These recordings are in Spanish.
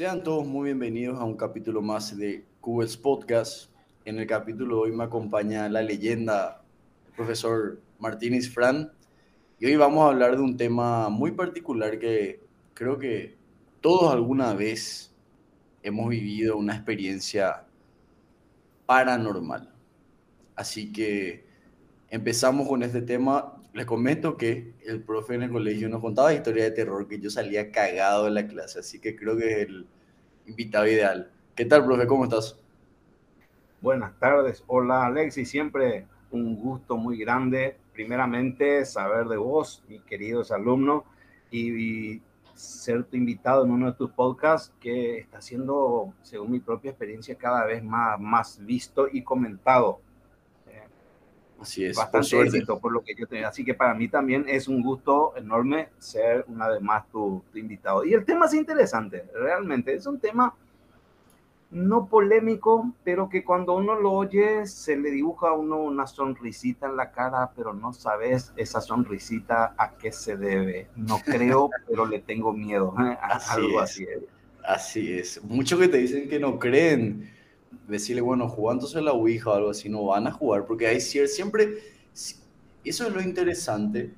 Sean todos muy bienvenidos a un capítulo más de Cubes Podcast. En el capítulo de hoy me acompaña la leyenda, el profesor Martínez Fran. Y hoy vamos a hablar de un tema muy particular que creo que todos alguna vez hemos vivido una experiencia paranormal. Así que empezamos con este tema. Les comento que el profe en el colegio nos contaba historias de terror que yo salía cagado de la clase, así que creo que es el invitado ideal. ¿Qué tal, profe? ¿Cómo estás? Buenas tardes. Hola, Alexis. Siempre un gusto muy grande. Primeramente, saber de vos, mis queridos alumnos, y, ser tu invitado en uno de tus podcasts que está siendo, según mi propia experiencia, cada vez más, más visto y comentado. Así es. Bastante éxito por lo que yo tenía. Así que para mí también es un gusto enorme ser una vez más tu, tu, invitado. Y el tema es interesante, realmente. Es un tema no polémico, pero que cuando uno lo oye se le dibuja a uno una sonrisita en la cara, pero no sabes esa sonrisita a qué se debe. No creo, pero le tengo miedo. ¿eh? Así Algo así. Es. Así es. Muchos que te dicen que no creen decirle, bueno, jugándose la Ouija o algo así, no van a jugar, porque hay siempre, eso es lo interesante,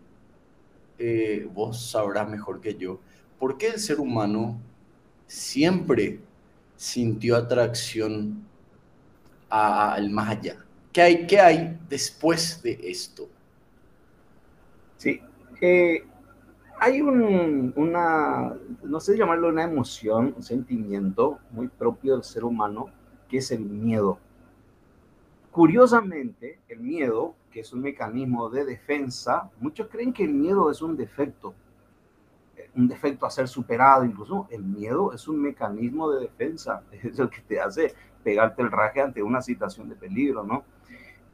eh, vos sabrás mejor que yo, ¿por qué el ser humano siempre sintió atracción al más allá? ¿Qué hay, qué hay después de esto? Sí, eh, hay un, una, no sé llamarlo una emoción, un sentimiento muy propio del ser humano, que es el miedo. Curiosamente, el miedo, que es un mecanismo de defensa, muchos creen que el miedo es un defecto, eh, un defecto a ser superado, incluso el miedo es un mecanismo de defensa, es el que te hace pegarte el raje ante una situación de peligro, ¿no?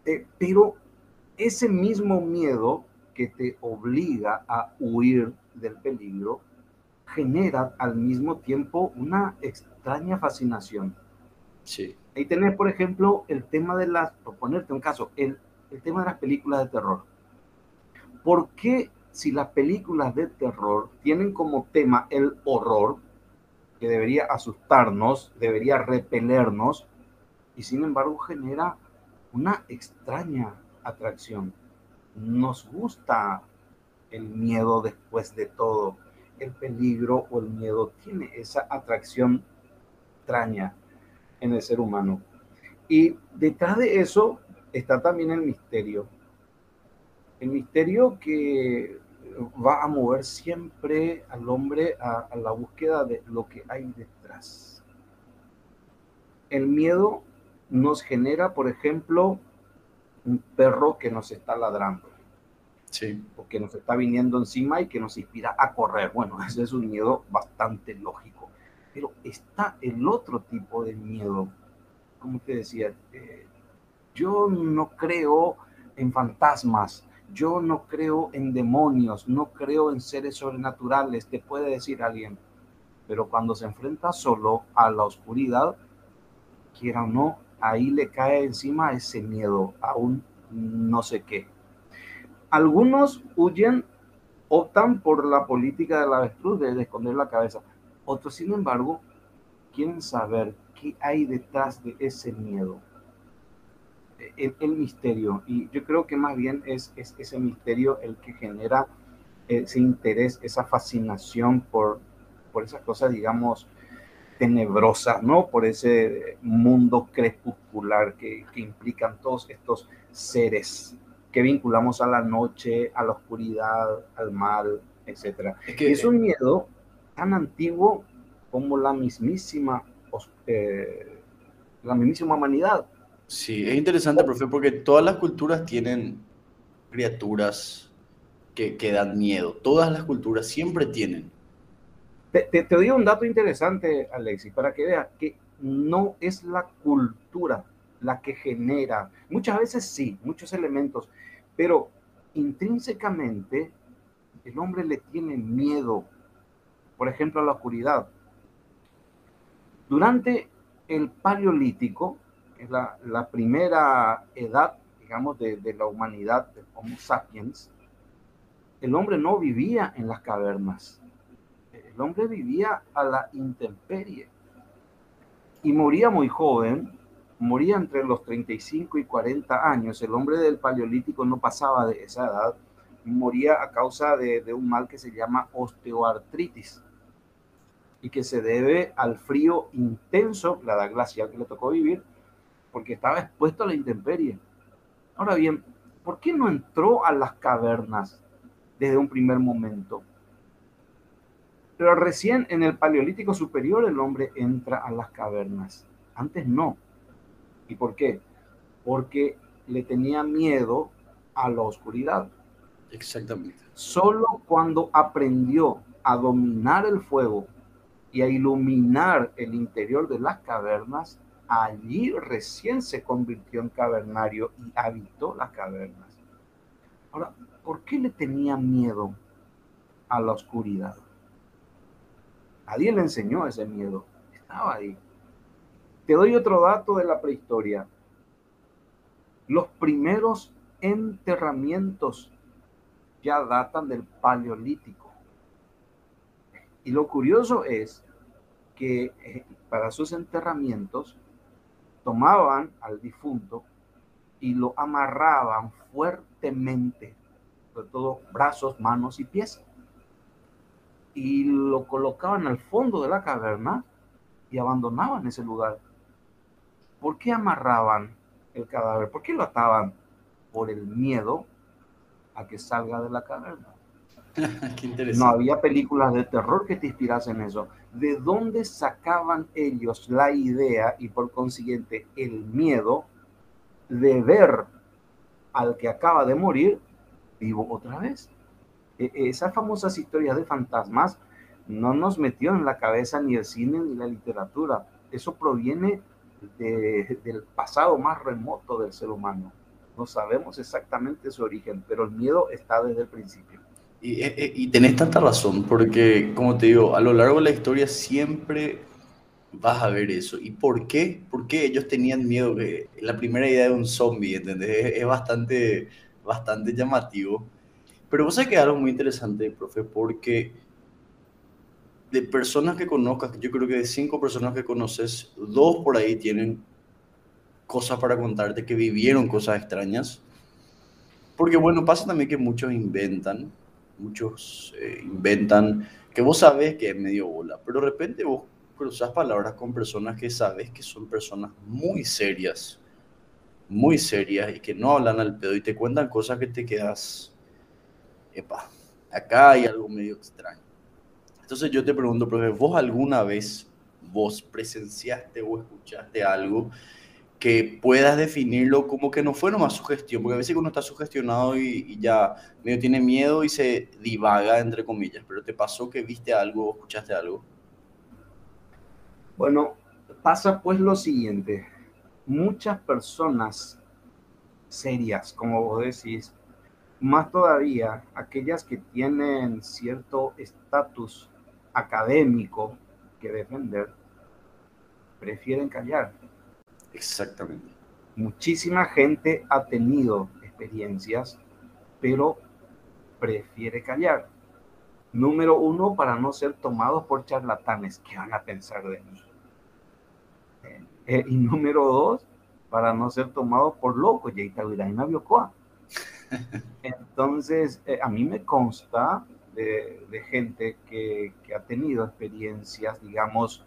Eh, pero ese mismo miedo que te obliga a huir del peligro genera al mismo tiempo una extraña fascinación Sí. Ahí tenés, por ejemplo, el tema de las, por ponerte un caso, el, el tema de las películas de terror. ¿Por qué si las películas de terror tienen como tema el horror, que debería asustarnos, debería repelernos, y sin embargo genera una extraña atracción? Nos gusta el miedo después de todo. El peligro o el miedo tiene esa atracción extraña en el ser humano. Y detrás de eso está también el misterio. El misterio que va a mover siempre al hombre a, a, la búsqueda de lo que hay detrás. El miedo nos genera, por ejemplo, un perro que nos está ladrando. Sí. O que nos está viniendo encima y que nos inspira a correr. Bueno, ese es un miedo bastante lógico. Pero está el otro tipo de miedo. Como te decía, eh, yo no creo en fantasmas, yo no creo en demonios, no creo en seres sobrenaturales, te puede decir alguien. Pero cuando se enfrenta solo a la oscuridad, quiera o no, ahí le cae encima ese miedo a un no sé qué. Algunos huyen, optan por la política de la avestruz de esconder la cabeza. Otros, sin embargo, quieren saber qué hay detrás de ese miedo, el, el misterio. Y yo creo que más bien es, es, ese misterio el que genera ese interés, esa fascinación por, por esas cosas, digamos, tenebrosas, ¿no? Por ese mundo crepuscular que, que implican todos estos seres que vinculamos a la noche, a la oscuridad, al mal, etc. Es, que, es un miedo tan antiguo como la mismísima, eh, la mismísima humanidad. Sí, es interesante, profe, porque todas las culturas tienen criaturas que, que dan miedo. Todas las culturas siempre tienen. Te, te, te doy un dato interesante, Alexis, para que veas que no es la cultura la que genera, muchas veces sí, muchos elementos, pero intrínsecamente el hombre le tiene miedo por ejemplo, la oscuridad. Durante el Paleolítico, que es la, la primera edad, digamos, de, de, la humanidad, del Homo sapiens, el hombre no vivía en las cavernas. El hombre vivía a la intemperie. y moría muy joven, moría entre los 35 y 40 años. El hombre del Paleolítico no pasaba de esa edad, moría a causa de, de un mal que se llama osteoartritis y que se debe al frío intenso, la edad glacial que le tocó vivir, porque estaba expuesto a la intemperie. Ahora bien, ¿por qué no entró a las cavernas desde un primer momento? Pero recién en el Paleolítico Superior el hombre entra a las cavernas. Antes no. ¿Y por qué? Porque le tenía miedo a la oscuridad. Exactamente. Solo cuando aprendió a dominar el fuego y a iluminar el interior de las cavernas, allí recién se convirtió en cavernario y habitó las cavernas. Ahora, ¿por qué le tenía miedo a la oscuridad? Nadie le enseñó ese miedo, estaba ahí. Te doy otro dato de la prehistoria. Los primeros enterramientos ya datan del Paleolítico. Y lo curioso es que eh, para sus enterramientos tomaban al difunto y lo amarraban fuertemente, sobre todo brazos, manos y pies, y lo colocaban al fondo de la caverna y abandonaban ese lugar. ¿Por qué amarraban el cadáver? ¿Por qué lo ataban? Por el miedo a que salga de la caverna. no había películas de terror que te inspirasen eso. ¿De dónde sacaban ellos la idea y por consiguiente el miedo de ver al que acaba de morir vivo otra vez? E, esas famosas historias de fantasmas no nos metió en la cabeza ni el cine ni la literatura. Eso proviene del pasado más remoto del ser humano. No sabemos exactamente su origen, pero el miedo está desde el principio. Y, eh, eh, y, tenés tanta razón, porque como te digo, a lo largo de la historia siempre vas a ver eso. ¿Y por qué? Porque ellos tenían miedo que la primera idea de un zombie, ¿entendés? Es, bastante, bastante llamativo. Pero vos sabés que algo muy interesante, profe, porque de personas que conozcas, yo creo que de cinco personas que conoces, dos por ahí tienen cosas para contarte, que vivieron cosas extrañas. Porque bueno, pasa también que muchos inventan, muchos eh, inventan que vos sabes que es medio bola, pero de repente vos cruzas palabras con personas que sabes que son personas muy serias, muy serias y que no hablan al pedo y te cuentan cosas que te quedas, epa, acá hay algo medio extraño. Entonces yo te pregunto, profe, ¿vos alguna vez vos presenciaste o escuchaste algo que puedas definirlo como que no fue nomás sugestión, porque a veces uno está sugestionado y, ya medio tiene miedo y se divaga, entre comillas, pero ¿te pasó que viste algo o escuchaste algo? Bueno, pasa pues lo siguiente, muchas personas serias, como vos decís, más todavía aquellas que tienen cierto estatus académico que defender, prefieren callar Exactamente. Muchísima gente ha tenido experiencias, pero prefiere callar. Número uno, para no ser tomados por charlatanes. ¿Qué van a pensar de mí? Eh, eh, y número dos, para no ser tomados por locos. Y Biocoa. Entonces, eh, a mí me consta de, gente que, que, ha tenido experiencias, digamos,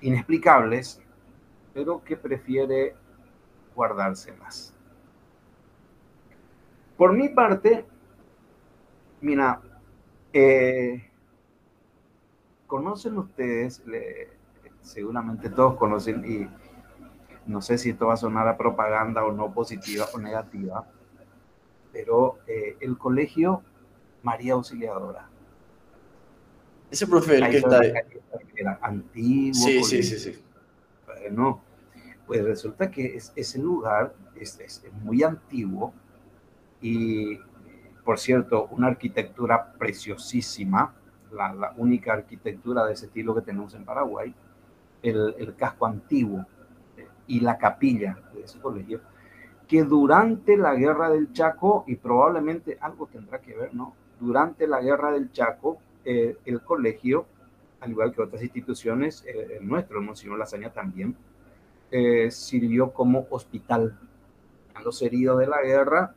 inexplicables pero que prefiere guardárselas. Por mi parte, mira, eh, conocen ustedes, seguramente todos conocen, y no sé si esto va a sonar a propaganda o no positiva o negativa, pero eh, el colegio María Auxiliadora. Ese profe, el que está... Era antiguo. Sí, sí, sí, sí no. Pues resulta que ese lugar es, muy antiguo y, por cierto, una arquitectura preciosísima, la, única arquitectura de ese estilo que tenemos en Paraguay, el, casco antiguo eh, y la capilla de ese colegio, que durante la guerra del Chaco, y probablemente algo tendrá que ver, ¿no? Durante la guerra del Chaco, eh, el colegio al igual que otras instituciones, eh, el nuestro, el Monseñor Lasaña también, eh, sirvió como hospital a los heridos de la guerra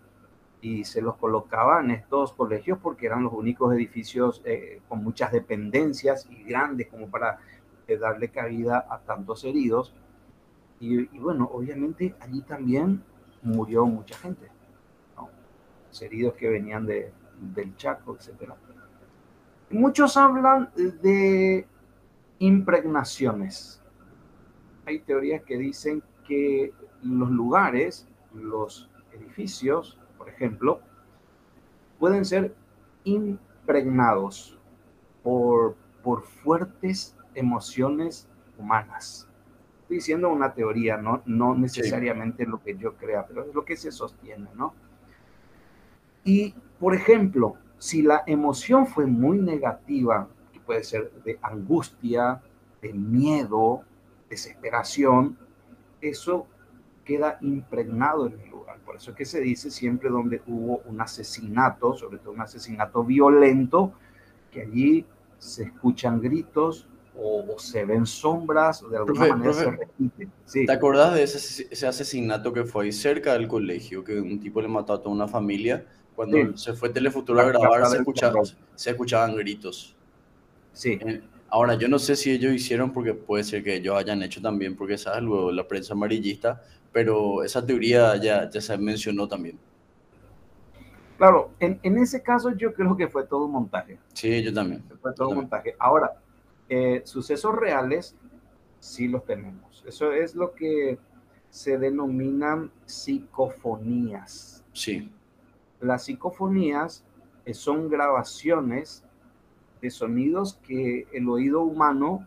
y se los colocaba en estos colegios porque eran los únicos edificios eh, con muchas dependencias y grandes como para darle cabida a tantos heridos. Y, bueno, obviamente allí también murió mucha gente, los heridos que venían de, del Chaco, etc. Muchos hablan de impregnaciones. Hay teorías que dicen que los lugares, los edificios, por ejemplo, pueden ser impregnados por, por fuertes emociones humanas. Estoy diciendo una teoría, no, no necesariamente lo que yo crea, pero es lo que se sostiene, ¿no? Y, por ejemplo, si la emoción fue muy negativa, que puede ser de angustia, de miedo, desesperación, eso queda impregnado en el lugar. Por eso es que se dice siempre donde hubo un asesinato, sobre todo un asesinato violento, que allí se escuchan gritos o, se ven sombras, o de alguna manera se repite. ¿Te acordás de ese, ese, asesinato que fue ahí cerca del colegio, que un tipo le mató a toda una familia? Cuando se fue Telefuturo a grabar, se, se escuchaban gritos. Sí. Ahora, yo no sé si ellos hicieron, porque puede ser que ellos hayan hecho también, porque sabes, luego la prensa amarillista, pero esa teoría ya, ya se mencionó también. Claro, en, en, ese caso yo creo que fue todo un montaje. Sí, yo también. Fue todo un montaje. Ahora, eh, sucesos reales sí los tenemos. Eso es lo que se denominan psicofonías. Sí. Las psicofonías eh, son grabaciones de sonidos que el oído humano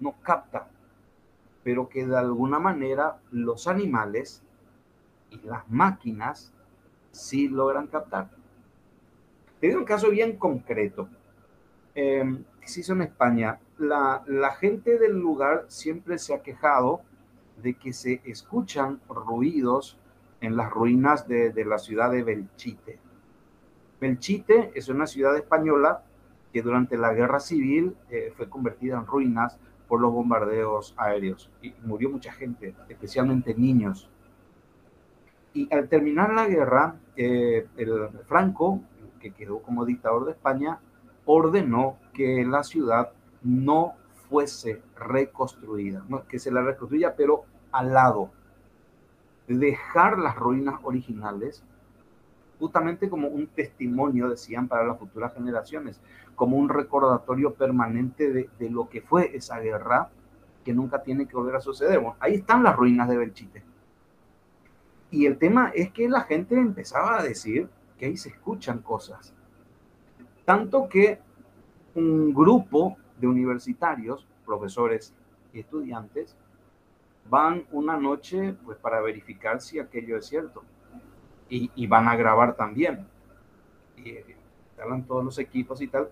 no capta, pero que de alguna manera los animales y las máquinas sí logran captar. Te un caso bien concreto eh, que se hizo en España. La, la gente del lugar siempre se ha quejado de que se escuchan ruidos en las ruinas de, la ciudad de Belchite. Belchite es una ciudad española que durante la guerra civil eh, fue convertida en ruinas por los bombardeos aéreos y murió mucha gente, especialmente niños. Y al terminar la guerra, eh, el Franco, que quedó como dictador de España, ordenó que la ciudad no fuese reconstruida, que se la reconstruya, pero al lado, dejar las ruinas originales justamente como un testimonio, decían, para las futuras generaciones, como un recordatorio permanente de, lo que fue esa guerra que nunca tiene que volver a suceder. ahí están las ruinas de Belchite. Y el tema es que la gente empezaba a decir que ahí se escuchan cosas. Tanto que un grupo de universitarios, profesores y estudiantes, van una noche pues para verificar si aquello es cierto. Y, van a grabar también. Y instalan todos los equipos y tal.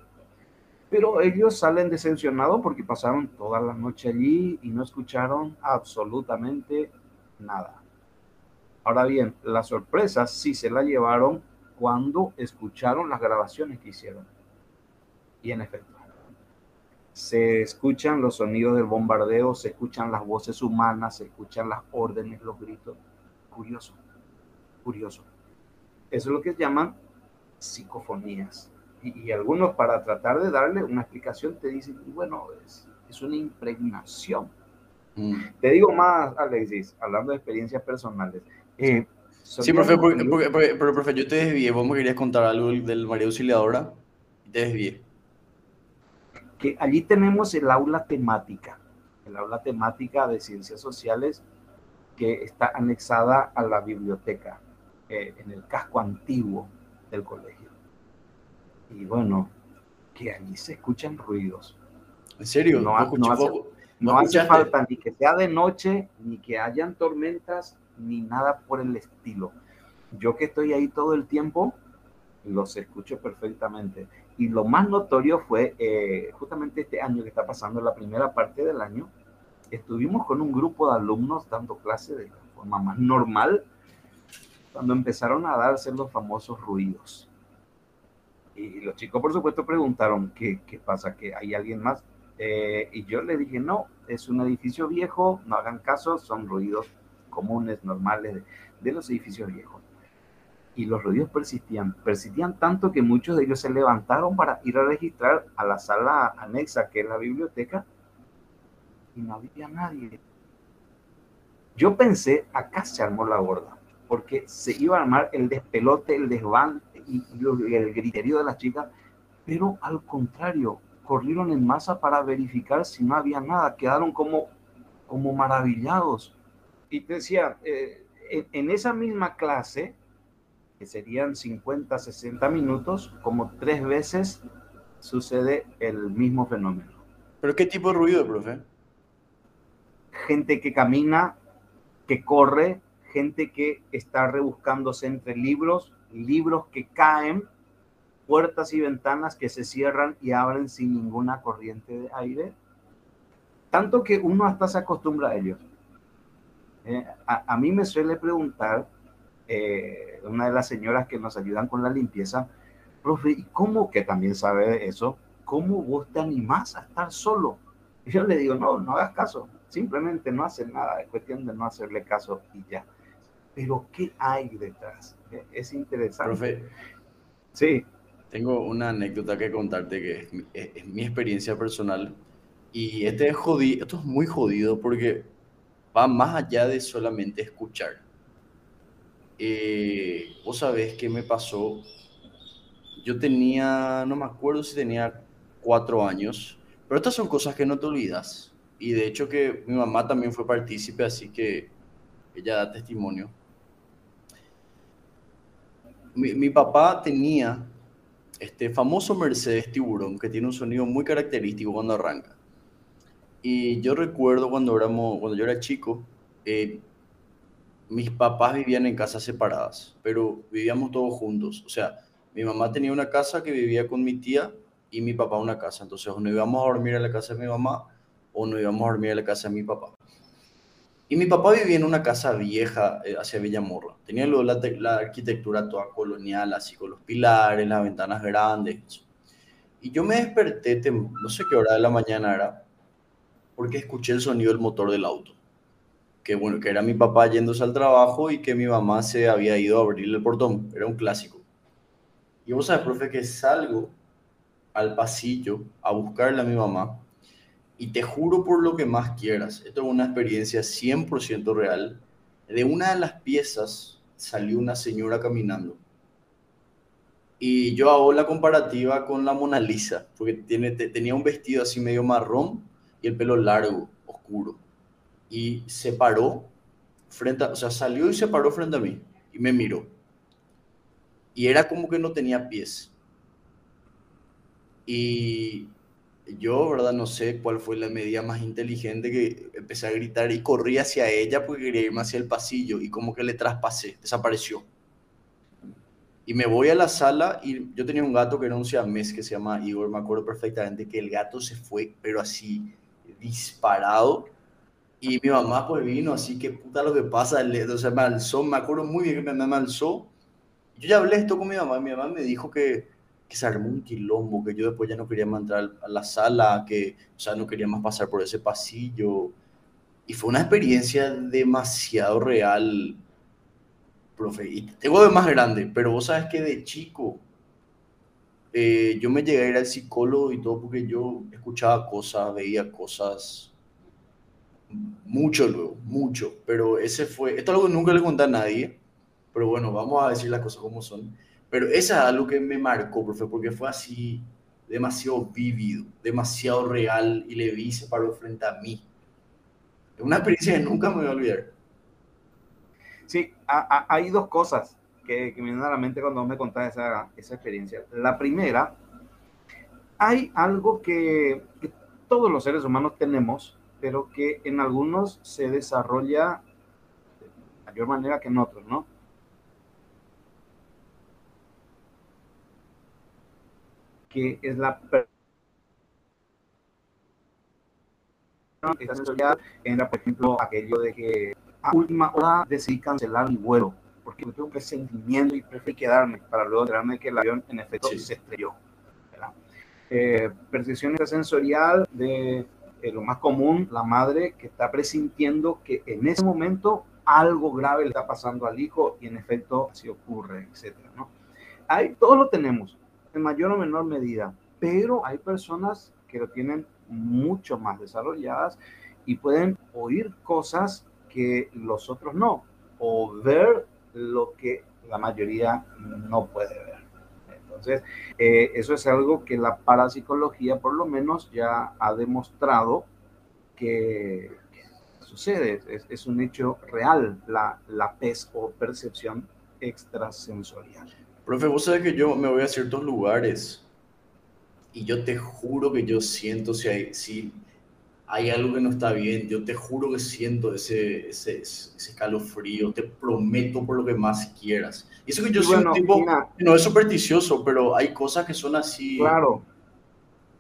Pero ellos salen decepcionados porque pasaron toda la noche allí y no escucharon absolutamente nada. Ahora bien la sorpresa sí se la llevaron cuando escucharon las grabaciones que hicieron. Y en efecto se escuchan los sonidos del bombardeo, se escuchan las voces humanas, se escuchan las órdenes, los gritos. Curioso, curioso. Eso es lo que llaman psicofonías. Y, algunos para tratar de darle una explicación te dicen, bueno, es, es una impregnación. Mm. Te digo más, Alexis, hablando de experiencias personales. Eh, sí, profe, pero profe, yo te desvié, vos me querías contar algo del María Auxiliadora y te desvié que allí tenemos el aula temática, el aula temática de ciencias sociales que está anexada a la biblioteca eh, en el casco antiguo del colegio. Y bueno, que allí se escuchan ruidos. ¿En serio? No, no hace, falta ni que sea de noche, ni que hayan tormentas, ni nada por el estilo. Yo que estoy ahí todo el tiempo, los escucho perfectamente. Y lo más notorio fue eh, justamente este año que está pasando, la primera parte del año, estuvimos con un grupo de alumnos dando clase de forma más normal, cuando empezaron a darse los famosos ruidos. Y los chicos, por supuesto, preguntaron qué, pasa, que hay alguien más. Eh, y yo le dije, no, es un edificio viejo, no hagan caso, son ruidos comunes, normales de, los edificios viejos. Y los ruidos persistían, persistían tanto que muchos de ellos se levantaron para ir a registrar a la sala anexa, que es la biblioteca, y no había nadie. Yo pensé, acá se armó la gorda, porque se iba a armar el despelote, el desván y, el griterío de las chicas, pero al contrario, corrieron en masa para verificar si no había nada, quedaron como, como maravillados. Y te decía, eh, en, esa misma clase, que serían 50, 60 minutos, como tres veces sucede el mismo fenómeno. ¿Pero qué tipo de ruido, profe? Gente que camina, que corre, gente que está rebuscándose entre libros, libros que caen, puertas y ventanas que se cierran y abren sin ninguna corriente de aire, tanto que uno hasta se acostumbra a ellos. Eh, a, mí me suele preguntar eh, una de las señoras que nos ayudan con la limpieza, profe, ¿y cómo que también sabe eso? ¿Cómo vos te animás a estar solo? Y yo le digo, no, no hagas caso, simplemente no hace nada, es cuestión de no hacerle caso y ya. Pero ¿qué hay detrás? Eh, es interesante. Profe, sí. Tengo una anécdota que contarte que es, mi experiencia personal. Y este es jodido, esto es muy jodido porque va más allá de solamente escuchar. Eh, vos sabés qué me pasó. Yo tenía, no me acuerdo si tenía cuatro años, pero estas son cosas que no te olvidas. Y de hecho que mi mamá también fue partícipe, así que ella da testimonio. Mi, mi papá tenía este famoso Mercedes Tiburón que tiene un sonido muy característico cuando arranca. Y yo recuerdo cuando, éramos, cuando yo era chico, eh, mis papás vivían en casas separadas, pero vivíamos todos juntos. O sea, mi mamá tenía una casa que vivía con mi tía y mi papá una casa. Entonces, o no íbamos a dormir en la casa de mi mamá o no íbamos a dormir en la casa de mi papá. Y mi papá vivía en una casa vieja eh, hacia Villamorra. Tenía la, arquitectura toda colonial, así con los pilares, las ventanas grandes. Y yo me desperté, no sé qué hora de la mañana era, porque escuché el sonido del motor del auto. Que bueno, que era mi papá yéndose al trabajo y que mi mamá se había ido a abrirle el portón. Era un clásico. Y vos sabes, profe, que salgo al pasillo a buscarle a mi mamá y te juro por lo que más quieras, esto es una experiencia 100% real, de una de las piezas salió una señora caminando. Y yo hago la comparativa con la Mona Lisa, porque tiene, tenía un vestido así medio marrón y el pelo largo, oscuro. Y se paró frente a, o sea, salió y se paró frente a mí y me miró. Y era como que no tenía pies. Y yo, ¿verdad? No sé cuál fue la medida más inteligente que empecé a gritar y corrí hacia ella porque quería irme hacia el pasillo y como que le traspasé, desapareció. Y me voy a la sala y yo tenía un gato que era un siamés que se llama Igor, me acuerdo perfectamente que el gato se fue, pero así disparado. Y mi mamá pues vino, así que puta lo que pasa, o sea, me alzó, me acuerdo muy bien que mi mamá me alzó. Yo ya hablé esto con mi mamá, mi mamá me dijo que que se armó un quilombo, que yo después ya no quería más entrar a la sala, que, o sea, no quería más pasar por ese pasillo. Y fue una experiencia demasiado real, profe. Y tengo de más grande, pero vos sabes que de chico eh, yo me llegué a ir al psicólogo y todo porque yo escuchaba cosas, veía cosas, mucho luego, mucho. Pero ese fue, esto es algo que nunca le conté a nadie, pero bueno, vamos a decir las cosas como son pero eso es algo que me marcó, profe, porque fue así demasiado vívido, demasiado real y le vi se paró frente a mí. Es una experiencia que nunca me voy a olvidar. Sí, hay dos cosas que, me vienen a la mente cuando me contás esa, esa experiencia. La primera, hay algo que, que todos los seres humanos tenemos, pero que en algunos se desarrolla de mayor manera que en otros, ¿no? que es la era, por ejemplo, aquello de que a última hora decidí cancelar mi vuelo porque me tengo un presentimiento y preferí quedarme para luego enterarme que el avión en efecto se estrelló. Eh, percepción extrasensorial de eh, lo más común, la madre que está presintiendo que en ese momento algo grave le está pasando al hijo y en efecto así ocurre, etcétera, ¿no? Hay, todos lo tenemos, en mayor o menor medida, pero hay personas que lo tienen mucho más desarrolladas y pueden oír cosas que los otros no, o ver lo que la mayoría no puede ver. Entonces, eh, eso es algo que la parapsicología por lo menos ya ha demostrado que, sucede, es, un hecho real, la, la PES o percepción extrasensorial. Profe, vos sabés que yo me voy a ciertos lugares y yo te juro que yo siento si hay, si hay algo que no está bien, yo te juro que siento ese, ese, ese escalofrío, te prometo por lo que más quieras. Y eso que yo soy un tipo, no es supersticioso, pero hay cosas que son así. Claro,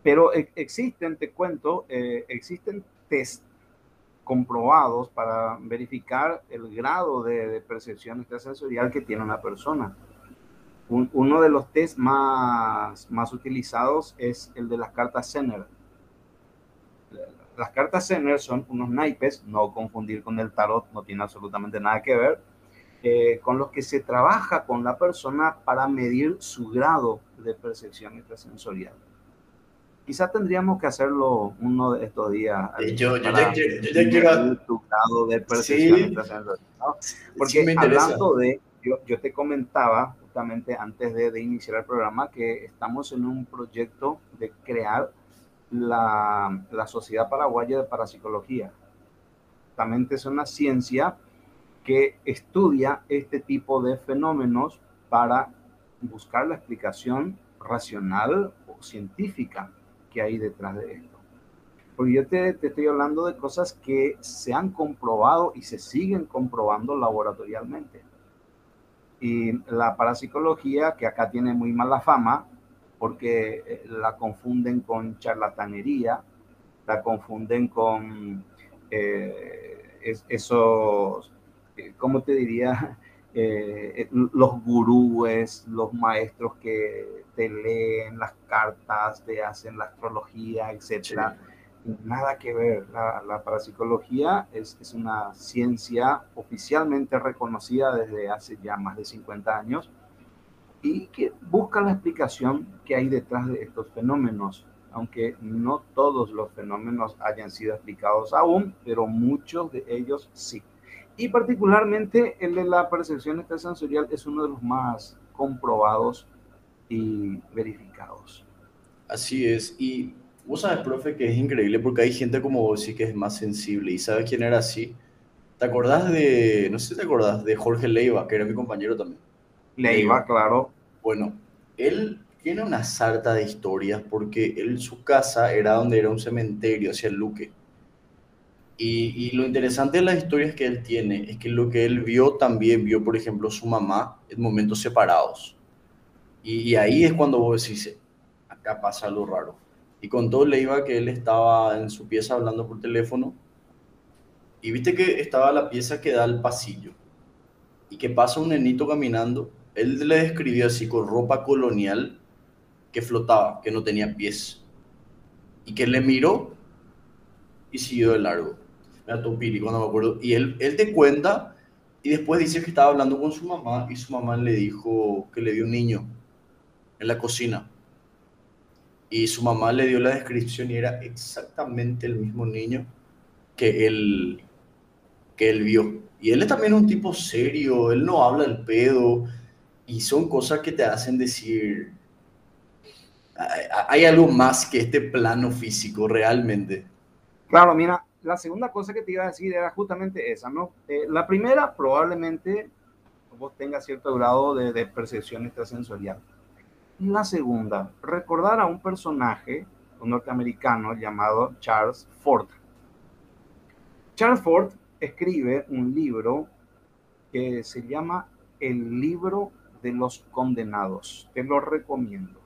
pero e, existen, te cuento, eh, existen test comprobados para verificar el grado de, de percepción extrasensorial que tiene una persona. uno de los test más, más utilizados es el de las cartas Zener las cartas Zener son unos naipes, no confundir con el tarot, no tiene absolutamente nada que ver, eh, con los que se trabaja con la persona para medir su grado de percepción extrasensorial. Quizá tendríamos que hacerlo uno de estos días. Yo, yo, ya, quiero... Tu grado de percepción extrasensorial. Porque hablando de, yo, yo, te comentaba justamente antes de, de iniciar el programa que estamos en un proyecto de crear la, la Sociedad Paraguaya de Parapsicología. Justamente es una ciencia que estudia este tipo de fenómenos para buscar la explicación racional o científica que hay detrás de esto. Porque yo te, te, estoy hablando de cosas que se han comprobado y se siguen comprobando laboratorialmente. Y la parapsicología, que acá tiene muy mala fama, porque eh, la confunden con charlatanería, la confunden con eh, esos, eh, ¿cómo te diría? los gurúes, los maestros que te leen las cartas, te hacen la astrología, etcétera. Nada que ver. La, la parapsicología es, es, una ciencia oficialmente reconocida desde hace ya más de 50 años y que busca la explicación que hay detrás de estos fenómenos, aunque no todos los fenómenos hayan sido explicados aún, pero muchos de ellos sí. Y particularmente el de la percepción extrasensorial es uno de los más comprobados y verificados. Así es, y vos sabes, profe, que es increíble porque hay gente como vos sí que es más sensible y sabes quién era así. ¿Te acordás de, no sé si te acordás, de Jorge Leiva, que era mi compañero también? Leiva, claro. Bueno, él tiene una sarta de historias porque él, su casa era donde era un cementerio hacia el Luque. Y, lo interesante de las historias que él tiene es que lo que él vio también vio, por ejemplo, su mamá en momentos separados. Y, ahí es cuando vos decís, acá pasa algo raro. Y contó Leiva que él estaba en su pieza hablando por teléfono y viste que estaba la pieza que da al pasillo y que pasa un nenito caminando él le describió así con ropa colonial que flotaba, que no tenía pies. Y que le miró y siguió de largo. Me Piri cuando me acuerdo. Y él, él te cuenta y después dice que estaba hablando con su mamá y su mamá le dijo que le dio un niño en la cocina. Y su mamá le dio la descripción y era exactamente el mismo niño que él, que él vio. Y él es también un tipo serio, él no habla el pedo, y son cosas que te hacen decir, hay algo más que este plano físico realmente. Claro, mira, la segunda cosa que te iba a decir era justamente esa, ¿no? Eh, la primera, probablemente vos tengas cierto grado de, de, percepción extrasensorial. La segunda, recordar a un personaje, un norteamericano llamado Charles Ford. Charles Ford escribe un libro que se llama El libro de los condenados. Te lo recomiendo.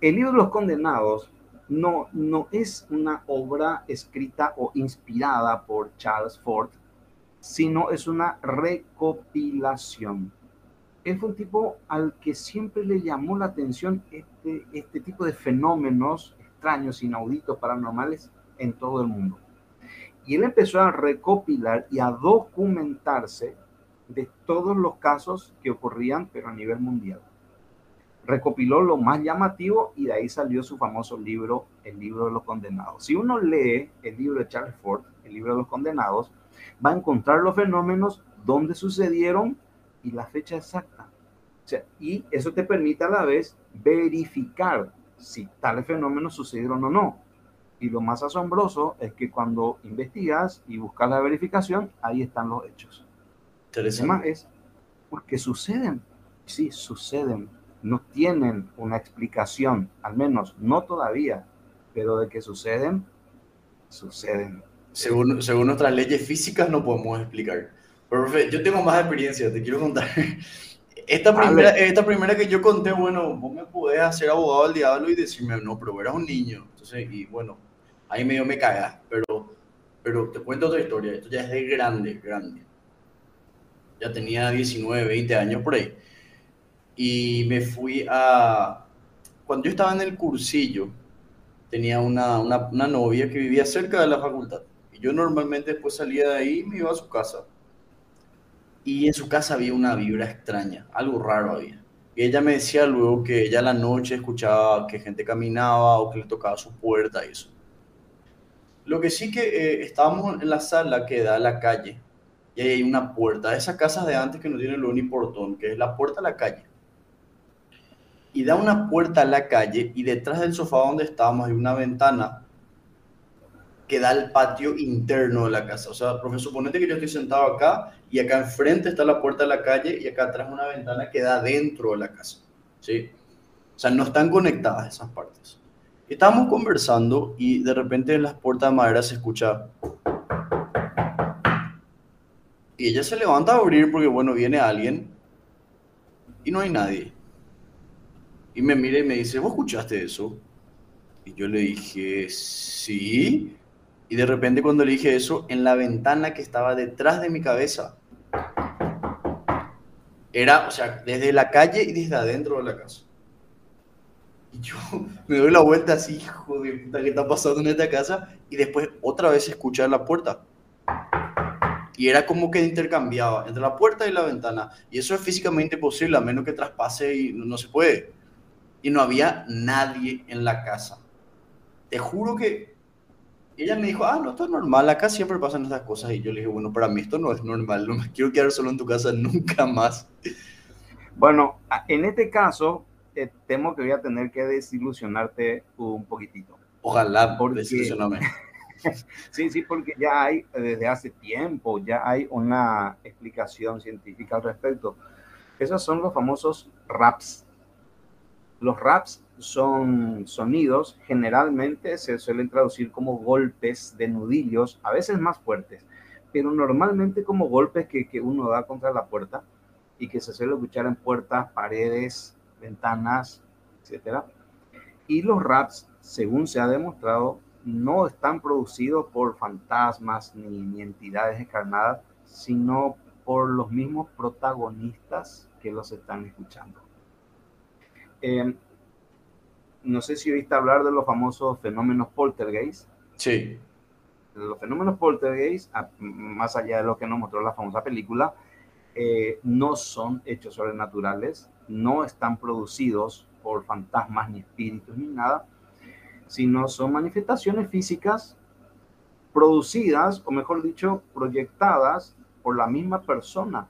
El libro de los condenados no, no es una obra escrita o inspirada por Charles Ford, sino es una recopilación él un tipo al que siempre le llamó la atención este, este tipo de fenómenos extraños, inauditos, paranormales en todo el mundo. Y él empezó a recopilar y a documentarse de todos los casos que ocurrían, pero a nivel mundial. Recopiló lo más llamativo y de ahí salió su famoso libro, El libro de los condenados. Si uno lee el libro de Charles Ford, El libro de los condenados, va a encontrar los fenómenos, dónde sucedieron y la fecha exacta. y eso te permite a la vez verificar si tales fenómenos sucedieron o no. Y lo más asombroso es que cuando investigas y buscas la verificación, ahí están los hechos. Tema es porque suceden, sí, suceden, no tienen una explicación, al menos no todavía, pero de que suceden, suceden. Según, según nuestras leyes físicas no podemos explicar. Pero, profe, yo tengo más experiencia, te quiero contar. Esta primera, esta primera que yo conté, bueno, vos me podés hacer abogado del diablo y decirme, no, pero eras un niño. Entonces, y bueno, ahí medio me cagas, pero, pero te cuento otra historia. Esto ya es de grande, grande. Ya tenía 19, 20 años por ahí. Y me fui a... Cuando yo estaba en el cursillo, tenía una, una, una novia que vivía cerca de la facultad. Y yo normalmente después salía de ahí y me iba a su casa y en su casa había una vibra extraña, algo raro había. Y ella me decía luego que ella la noche escuchaba que gente caminaba o que le tocaba su puerta y eso. Lo que sí que eh, estábamos en la sala que da a la calle y ahí hay una puerta, esas casas de antes que no tienen lo ni portón, que es la puerta a la calle. Y da una puerta a la calle y detrás del sofá donde estábamos hay una ventana que da al patio interno de la casa. O sea, profesor, suponete que yo estoy sentado acá y acá enfrente está la puerta de la calle y acá atrás una ventana que da dentro de la casa. ¿Sí? O sea, no están conectadas esas partes. Estábamos conversando y de repente en las puertas de madera se escucha... Y ella se levanta a abrir porque, bueno, viene alguien y no hay nadie. Y me mira y me dice, ¿vos escuchaste eso? Y yo le dije, sí. Y de repente cuando le dije eso, en la ventana que estaba detrás de mi cabeza, era, o sea, desde la calle y desde adentro de la casa. Y yo me doy la vuelta así, hijo de puta, ¿qué está pasando en esta casa? Y después otra vez escuchar la puerta. Y era como que intercambiaba entre la puerta y la ventana. Y eso es físicamente posible, a menos que traspase y no, no se puede. Y no había nadie en la casa. Te juro que ella me dijo, ah, no, esto es normal, acá siempre pasan estas cosas. Y yo le dije, bueno, para mí esto no es normal, no me quiero quedar solo en tu casa nunca más. Bueno, en este caso, eh, temo que voy a tener que desilusionarte un poquitito. Ojalá, por desilusionarme. sí, sí, porque ya hay, desde hace tiempo, ya hay una explicación científica al respecto. Esos son los famosos raps. Los raps son sonidos, generalmente se suelen traducir como golpes de nudillos, a veces más fuertes, pero normalmente como golpes que, que uno da contra la puerta y que se suele escuchar en puertas, paredes, ventanas, etc. Y los raps, según se ha demostrado, no están producidos por fantasmas ni, entidades encarnadas, sino por los mismos protagonistas que los están escuchando. Eh, no sé si oíste hablar de los famosos fenómenos poltergeist. Sí. Los fenómenos poltergeist, más allá de lo que nos mostró la famosa película, eh, no son hechos sobrenaturales, no están producidos por fantasmas ni espíritus ni nada, sino son manifestaciones físicas producidas, o mejor dicho, proyectadas por la misma persona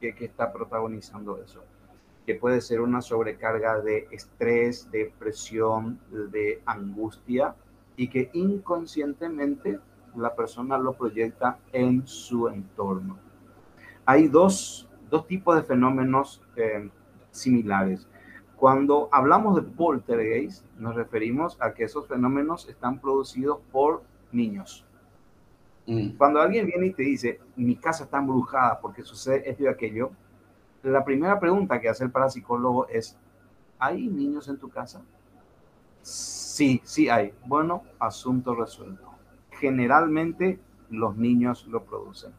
que está protagonizando eso que puede ser una sobrecarga de estrés, de presión, de angustia y que inconscientemente la persona lo proyecta en su entorno. Hay dos, tipos de fenómenos eh, similares. Cuando hablamos de poltergeist, nos referimos a que esos fenómenos están producidos por niños. Mm. Cuando alguien viene y te dice, mi casa está embrujada porque sucede esto y aquello, la primera pregunta que hace el parapsicólogo es, ¿hay niños en tu casa? Sí, sí hay. Bueno, asunto resuelto. Generalmente los niños lo producen.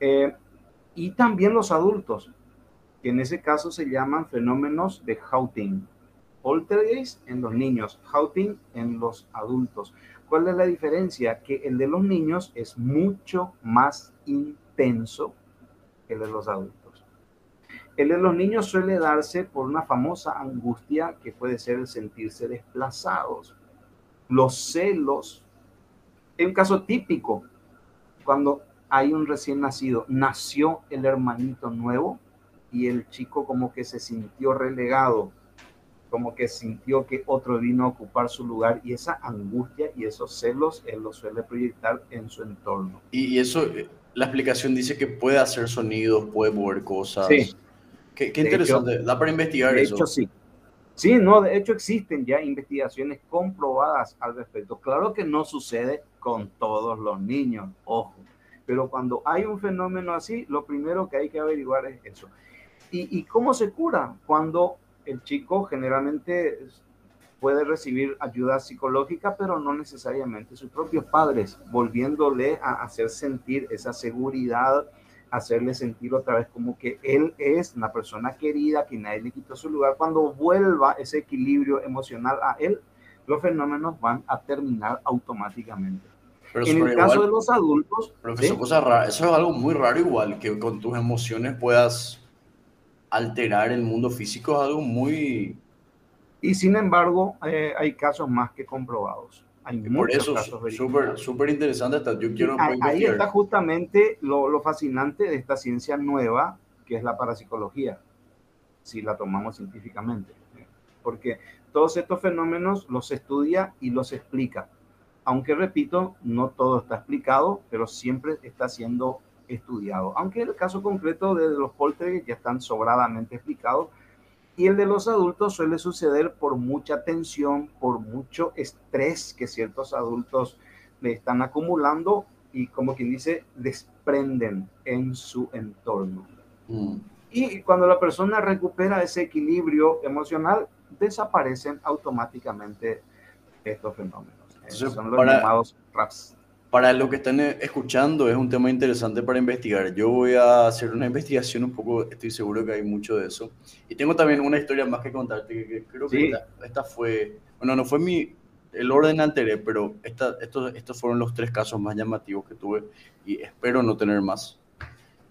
Eh, y también los adultos. Que en ese caso se llaman fenómenos de Houghton. Poltergeist en los niños, Houghton en los adultos. ¿Cuál es la diferencia? Que el de los niños es mucho más intenso que el de los adultos. El de los niños suele darse por una famosa angustia que puede ser el sentirse desplazados, los celos. Es un caso típico cuando hay un recién nacido, nació el hermanito nuevo y el chico como que se sintió relegado, como que sintió que otro vino a ocupar su lugar y esa angustia y esos celos él lo suele proyectar en su entorno. Y, eso, eh, la explicación dice que puede hacer sonidos, puede mover cosas. Sí. Qué, interesante, da para investigar eso. De hecho, sí. Sí, no, de hecho existen ya investigaciones comprobadas al respecto. Claro que no sucede con todos los niños, ojo, pero cuando hay un fenómeno así, lo primero que hay que averiguar es eso. ¿Y, y cómo se cura? Cuando el chico generalmente puede recibir ayuda psicológica, pero no necesariamente sus propios padres, volviéndole a hacer sentir esa seguridad, hacerle sentir otra vez como que él es una persona querida, que nadie le quitó su lugar. Cuando vuelva ese equilibrio emocional a él, los fenómenos van a terminar automáticamente. en el caso de los adultos... Eso, es algo muy raro igual, que con tus emociones puedas alterar el mundo físico, es algo muy... Y sin embargo, eh, hay casos más que comprobados. Hay Por eso, súper súper interesante. Yo quiero ahí, está justamente lo, lo, fascinante de esta ciencia nueva, que es la parapsicología, si la tomamos científicamente. Porque todos estos fenómenos los estudia y los explica. Aunque, repito, no todo está explicado, pero siempre está siendo estudiado. Aunque el caso concreto de los poltergeist ya están sobradamente explicados, y el de los adultos suele suceder por mucha tensión, por mucho estrés que ciertos adultos le están acumulando y como quien dice, desprenden en su entorno. Mm. Y cuando la persona recupera ese equilibrio emocional, desaparecen automáticamente estos fenómenos. Son los llamados RAPS para lo que están eh, escuchando, es un tema interesante para investigar. Yo voy a hacer una investigación un poco, estoy seguro que hay mucho de eso. Y tengo también una historia más que contarte, que, creo que esta, fue, bueno, no fue mi, el orden anterior, pero esta, estos, estos fueron los tres casos más llamativos que tuve y espero no tener más.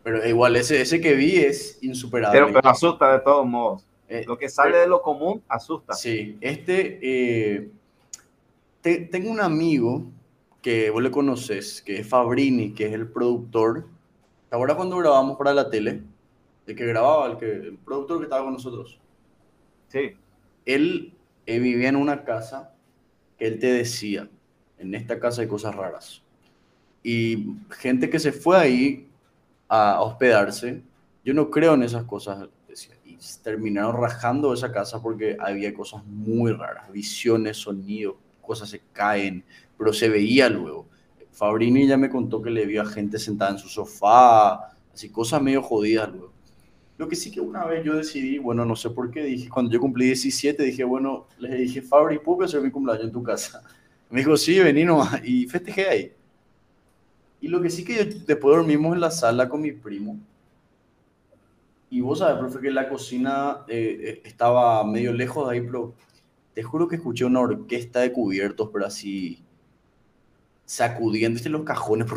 Pero igual, ese, ese que vi es insuperable. Pero, pero asusta de todos modos. Eh, lo que sale de lo común asusta. Sí, este, eh, tengo un amigo que vos le conoces, que es Fabrini, que es el productor. Ahora cuando grabamos para la tele, el que grababa, el, que, el productor que estaba con nosotros. Sí. Él eh, vivía en una casa que él te decía, en esta casa hay cosas raras. Y gente que se fue ahí a hospedarse, yo no creo en esas cosas, decía. Y terminaron rajando esa casa porque había cosas muy raras, visiones, sonidos, cosas se caen, pero se veía luego. Fabrini ya me contó que le vio a gente sentada en su sofá, así cosas medio jodidas luego. Lo que sí que una vez yo decidí, bueno, no sé por qué, dije, cuando yo cumplí 17, dije, bueno, le dije, Fabri, ¿puedo hacer mi cumpleaños en tu casa? Me dijo, sí, vení nomás, y festejé ahí. Y lo que sí que después dormimos en la sala con mi primo. Y vos sabes, profe, que la cocina eh, eh, estaba medio lejos de ahí, pero te juro que escuché una orquesta de cubiertos, pero así sacudiéndose los cajones,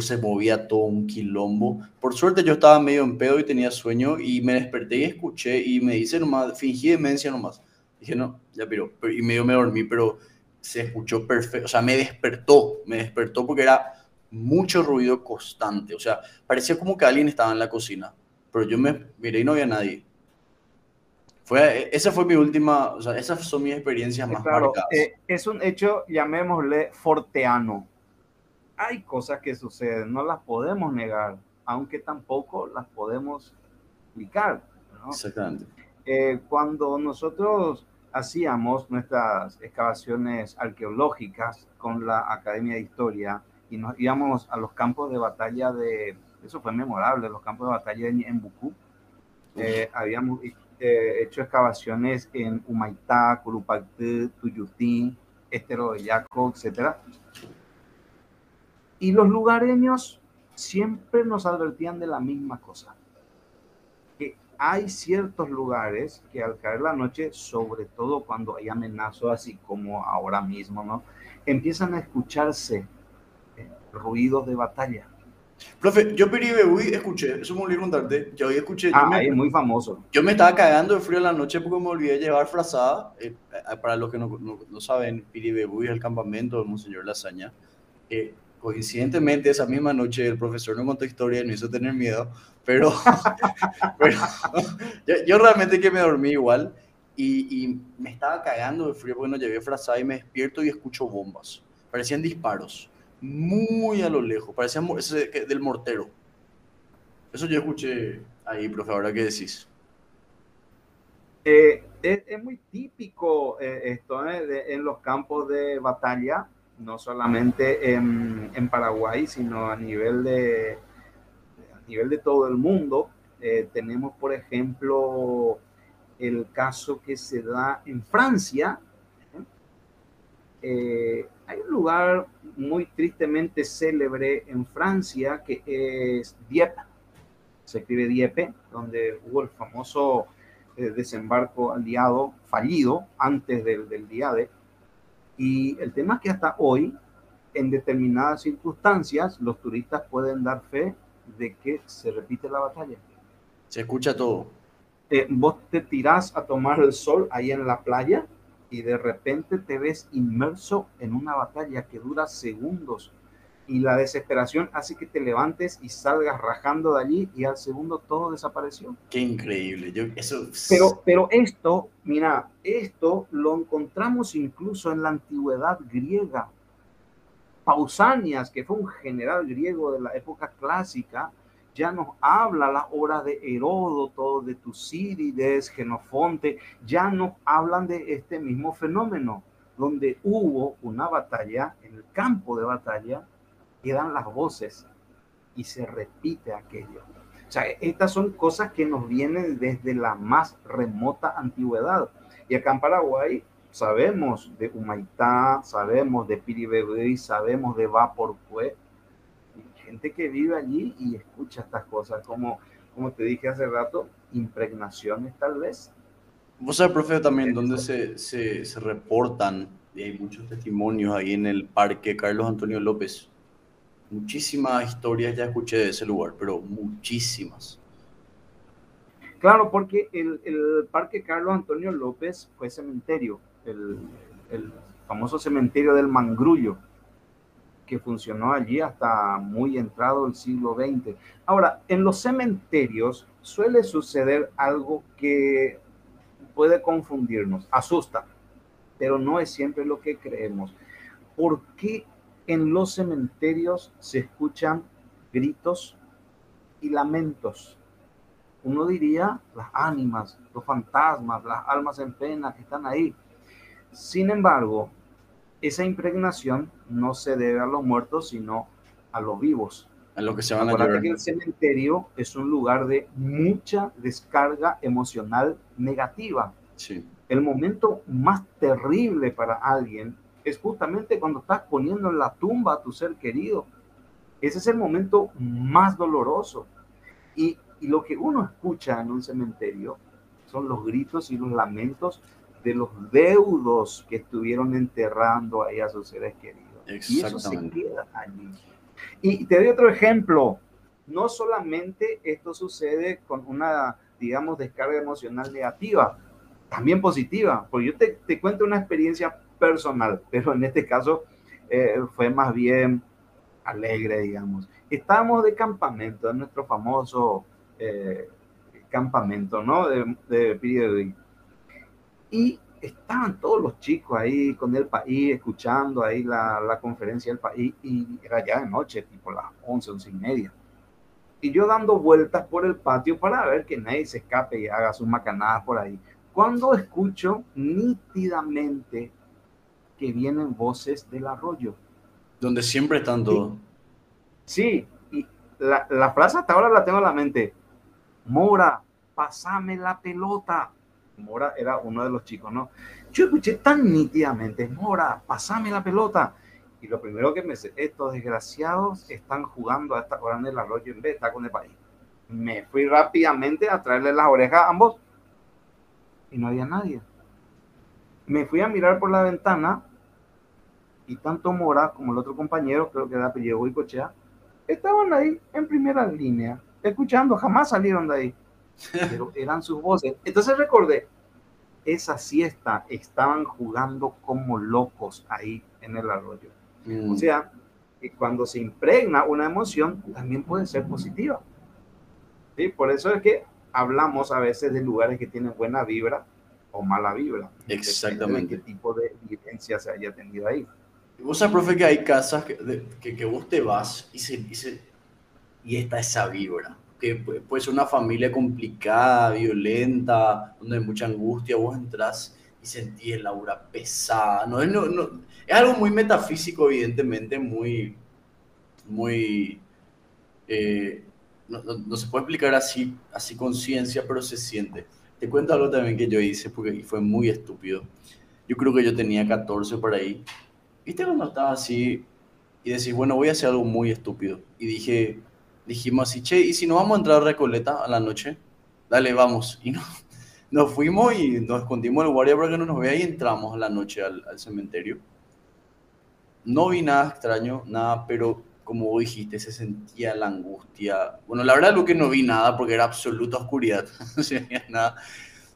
se movía todo un quilombo. Por suerte yo estaba medio en pedo y tenía sueño y me desperté y escuché y me dice nomás, fingí demencia nomás. Dije, no, ya pero, y medio me dormí, pero se escuchó perfecto, o sea, me despertó, me despertó porque era mucho ruido constante, o sea, parecía como que alguien estaba en la cocina, pero yo me miré y no había nadie. Fue, esa fue mi última, o sea, esas son mis experiencias más claro, eh, es un hecho, llamémosle forteano. Hay cosas que suceden, no las podemos negar, aunque tampoco las podemos explicar. Exactamente. Eh, cuando nosotros hacíamos nuestras excavaciones arqueológicas con la Academia de Historia y nos íbamos a los campos de batalla de, eso fue memorable, los campos de batalla en Bucú, eh, habíamos hecho excavaciones en Humaitá, Curupactí, Tuyutín, Estero de Yaco, etc. Y los lugareños siempre nos advertían de la misma cosa, que hay ciertos lugares que al caer la noche, sobre todo cuando hay amenazas así como ahora mismo, ¿no? Empiezan a escucharse eh, ruidos de batalla. Profe, yo Piribebuy escuché, eso me olvidé contarte, yo hoy escuché... Ah, es muy famoso. Yo me estaba cagando de frío en la noche porque me olvidé llevar frazada. Eh, para los que no, no, saben, Piribebuy es el campamento de Monseñor Lasaña. Eh, coincidentemente, esa misma noche el profesor no contó historia y no hizo tener miedo, pero, pero yo, realmente que me dormí igual y, y, me estaba cagando de frío porque no llevé frazada y me despierto y escucho bombas. Parecían disparos muy a lo lejos, parecía del mortero. Eso yo escuché ahí, profe, ahora qué decís. Eh, es, muy típico eh, esto eh, en los campos de batalla, no solamente en, en, Paraguay, sino a nivel de, a nivel de todo el mundo. tenemos, por ejemplo, el caso que se da en Francia. Hay un lugar muy tristemente célebre en Francia, que es Dieppe, se escribe Dieppe, donde hubo el famoso eh, desembarco aliado fallido antes del, del DIADE. Y el tema es que hasta hoy, en determinadas circunstancias, los turistas pueden dar fe de que se repite la batalla. Se escucha todo. Eh, vos te tirás a tomar el sol ahí en la playa y de repente te ves inmerso en una batalla que dura segundos y la desesperación hace que te levantes y salgas rajando de allí y al segundo todo desapareció. Qué increíble. Yo, eso... pero, pero esto, mira, esto lo encontramos incluso en la antigüedad griega. Pausanias, que fue un general griego de la época clásica, ya nos habla la obra de Heródoto, de Tucídides, Genofonte, ya nos hablan de este mismo fenómeno, donde hubo una batalla, en el campo de batalla, quedan las voces y se repite aquello. O sea, estas son cosas que nos vienen desde la más remota antigüedad. Y acá en Paraguay sabemos de Humaitá, sabemos de Piribebé, sabemos de Vaporcue, gente que vive allí y escucha estas cosas, como, como te dije hace rato, impregnaciones tal vez. Vos sabés, profe, también donde se, se, se, reportan, y hay muchos testimonios ahí en el parque Carlos Antonio López. Muchísimas historias ya escuché de ese lugar, pero muchísimas. Claro, porque el, el parque Carlos Antonio López fue cementerio, el, el famoso cementerio del Mangrullo que funcionó allí hasta muy entrado el siglo XX. Ahora, en los cementerios suele suceder algo que puede confundirnos, asusta, pero no es siempre lo que creemos. ¿Por qué en los cementerios se escuchan gritos y lamentos? Uno diría las ánimas, los fantasmas, las almas en pena que están ahí. Sin embargo, esa impregnación no se debe a los muertos, sino a los vivos. A lo que se van a llorar. que el cementerio es un lugar de mucha descarga emocional negativa. Sí. El momento más terrible para alguien es justamente cuando estás poniendo en la tumba a tu ser querido. Ese es el momento más doloroso. Y, y lo que uno escucha en un cementerio son los gritos y los lamentos de los deudos que estuvieron enterrando ahí a sus seres queridos. Y eso se queda allí. Y te doy otro ejemplo. No solamente esto sucede con una, digamos, descarga emocional negativa, también positiva. Porque yo te, te cuento una experiencia personal, pero en este caso eh, fue más bien alegre, digamos. Estábamos de campamento, en nuestro famoso eh, campamento, ¿no? De, de y estaban todos los chicos ahí con el país, escuchando ahí la, la, conferencia del país, y era ya de noche, tipo las 11, 11 y media. Y yo dando vueltas por el patio para ver que nadie se escape y haga sus macanadas por ahí. Cuando escucho nítidamente que vienen voces del arroyo. Donde siempre están todos. Sí, y la, la frase hasta ahora la tengo en la mente. Mora, pasame la pelota. Mora era uno de los chicos, ¿no? Yo escuché tan nítidamente, Mora, pasame la pelota. Y lo primero que me dice, estos desgraciados están jugando a esta hora en el arroyo en vez de estar con el país. Me fui rápidamente a traerle las orejas a ambos y no había nadie. Me fui a mirar por la ventana y tanto Mora como el otro compañero, creo que era apellido Cochea, estaban ahí en primera línea, escuchando, jamás salieron de ahí, pero eran sus voces. Entonces recordé, esa siesta estaban jugando como locos ahí en el arroyo. O sea, que cuando se impregna una emoción, también puede ser positiva. ¿Sí? Por eso es que hablamos a veces de lugares que tienen buena vibra o mala vibra. Exactamente. De qué tipo de vivencia se haya tenido ahí. Vos sabés, profe, que hay casas que, que, que vos te vas y, se, y, se, y está esa vibra. Que puede ser una familia complicada, violenta, donde hay mucha angustia. Vos entras y sentís el aura pesada. No, no, no, es algo muy metafísico, evidentemente, muy, muy, eh, no, se puede explicar así, así con ciencia, pero se siente. Te cuento algo también que yo hice, porque fue muy estúpido. Yo creo que yo tenía 14 por ahí. ¿Viste cuando estaba así y decís, bueno, voy a hacer algo muy estúpido? Y dije, dijimos así, che, ¿y si no vamos a entrar a Recoleta a la noche? Dale, vamos. Y no, nos fuimos y nos escondimos el guardia para que no nos vea y entramos a la noche al, al cementerio. No vi nada extraño, nada, pero como vos dijiste, se sentía la angustia. Bueno, la verdad lo que no vi nada porque era absoluta oscuridad, no se veía nada.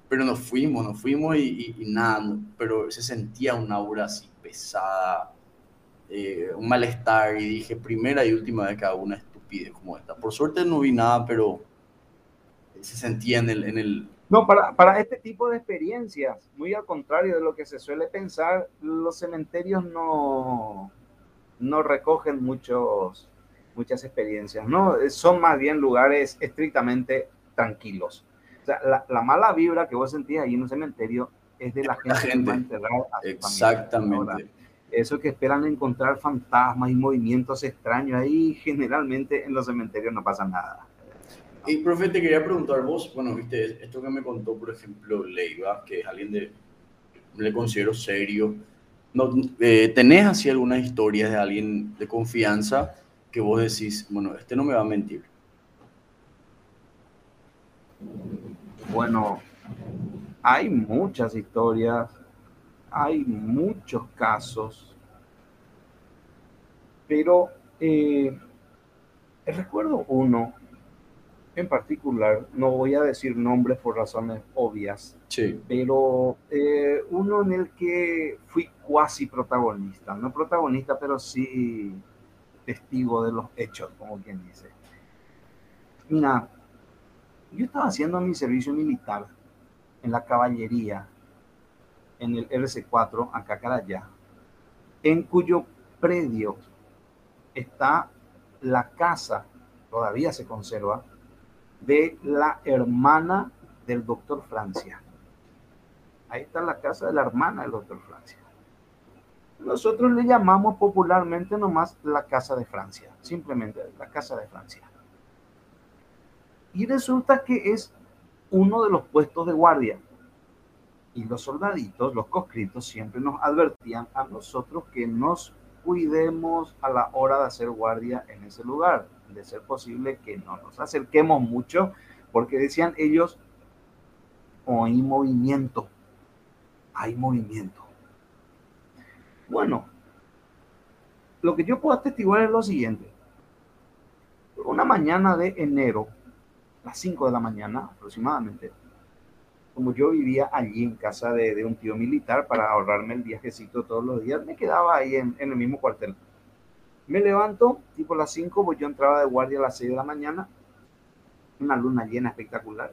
Pero nos fuimos, nos fuimos y, y, y nada, pero se sentía un aura así pesada, eh, un malestar y dije, primera y última vez que hago una estupidez como esta. Por suerte no vi nada, pero se sentía en el... En el no, para, para este tipo de experiencias, muy al contrario de lo que se suele pensar, los cementerios no, no recogen muchos, muchas experiencias, ¿no? Son más bien lugares estrictamente tranquilos. O sea, la, la mala vibra que vos sentís ahí en un cementerio es de la gente, la gente. que va a enterrar a Exactamente. Eso que esperan encontrar fantasmas y movimientos extraños, ahí generalmente en los cementerios no pasa nada. Y, profe, te quería preguntar vos, bueno, viste, esto que me contó, por ejemplo, Leiva, que es alguien de, le considero serio, no, eh, ¿tenés así algunas historias de alguien de confianza que vos decís, bueno, este no me va a mentir? Bueno, hay muchas historias, hay muchos casos, pero eh, recuerdo uno en particular, no voy a decir nombres por razones obvias, sí. pero eh, uno en el que fui cuasi protagonista, no protagonista, pero sí testigo de los hechos, como quien dice. Mira, yo estaba haciendo mi servicio militar en la caballería, en el RC4, acá Carayá, en cuyo predio está la casa, todavía se conserva, de la hermana del doctor Francia. Ahí está la casa de la hermana del doctor Francia. Nosotros le llamamos popularmente nomás la casa de Francia, simplemente la casa de Francia. Y resulta que es uno de los puestos de guardia. Y los soldaditos, los conscritos, siempre nos advertían a nosotros que nos cuidemos a la hora de hacer guardia en ese lugar de ser posible que no nos acerquemos mucho, porque decían ellos, hay movimiento, hay movimiento. Bueno, lo que yo puedo atestiguar es lo siguiente. Una mañana de enero, las 5 de la mañana aproximadamente, como yo vivía allí en casa de, un tío militar para ahorrarme el viajecito todos los días, me quedaba ahí en, el mismo cuartel. Me levanto, tipo las 5, pues yo entraba de guardia a las 6 de la mañana, una luna llena espectacular.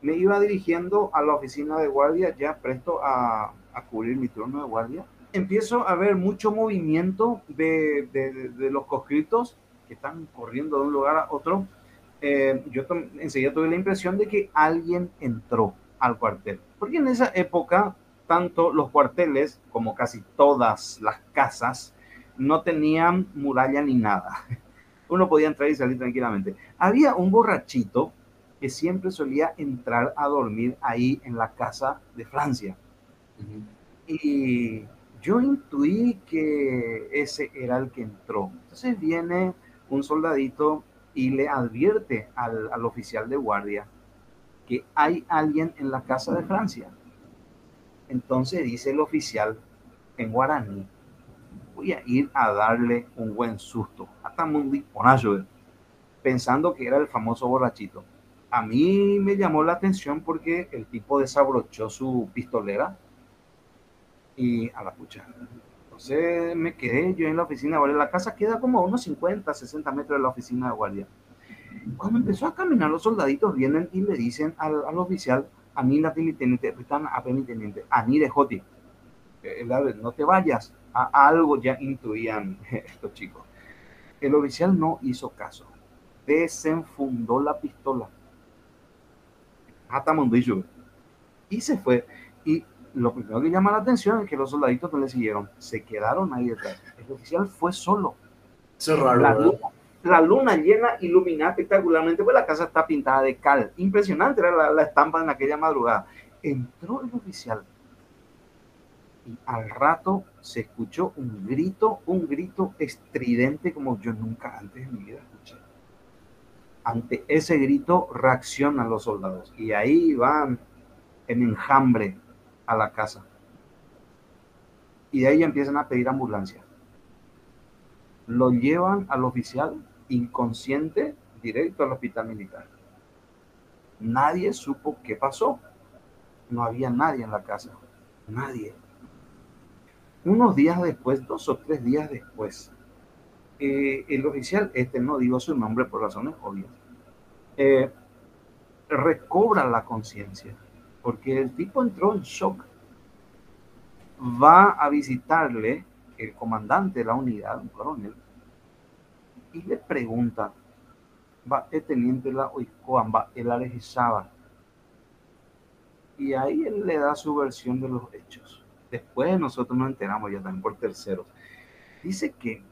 Me iba dirigiendo a la oficina de guardia, ya presto a, cubrir mi turno de guardia. Empiezo a ver mucho movimiento de, de los conscritos que están corriendo de un lugar a otro. Eh, yo enseguida tuve la impresión de que alguien entró al cuartel. Porque en esa época, tanto los cuarteles como casi todas las casas no tenían muralla ni nada. Uno podía entrar y salir tranquilamente. Había un borrachito que siempre solía entrar a dormir ahí en la casa de Francia. Uh -huh. Y yo intuí que ese era el que entró. Entonces viene un soldadito y le advierte al, al oficial de guardia que hay alguien en la casa de Francia. Entonces dice el oficial en guaraní, voy a ir a darle un buen susto. Hasta muy pensando que era el famoso borrachito. A mí me llamó la atención porque el tipo desabrochó su pistolera y a la pucha. Entonces me quedé yo en la oficina de guardia. La casa queda como a unos 50, 60 metros de la oficina de guardia. Cuando empezó a caminar, los soldaditos vienen y le dicen al, al oficial, a mí la teniente, están a teniente, a ni de Joti, eh, no te vayas, a algo ya intuían estos chicos. El oficial no hizo caso, desenfundó la pistola, y se fue. Y lo primero que llama la atención es que los soldaditos no le siguieron, se quedaron ahí detrás. El oficial fue solo. Eso es raro, la, la luna llena ilumina espectacularmente, pues la casa está pintada de cal. Impresionante era la, estampa en aquella madrugada. Entró el oficial y al rato se escuchó un grito, un grito estridente como yo nunca antes en mi vida escuché. Ante ese grito reaccionan los soldados y ahí van en enjambre a la casa. Y de ahí empiezan a pedir ambulancia. Lo llevan al oficial inconsciente directo al hospital militar. Nadie supo qué pasó. No había nadie en la casa. Nadie. Unos días después, dos o tres días después, eh, el oficial, este no digo su nombre por razones obvias, eh, recobra la conciencia, porque el tipo entró en shock. Va a visitarle el comandante de la unidad, un coronel, y le pregunta, va el teniente la oicoan, el alejizaba. Y ahí él le da su versión de los hechos. Después nosotros nos enteramos ya también por terceros. Dice que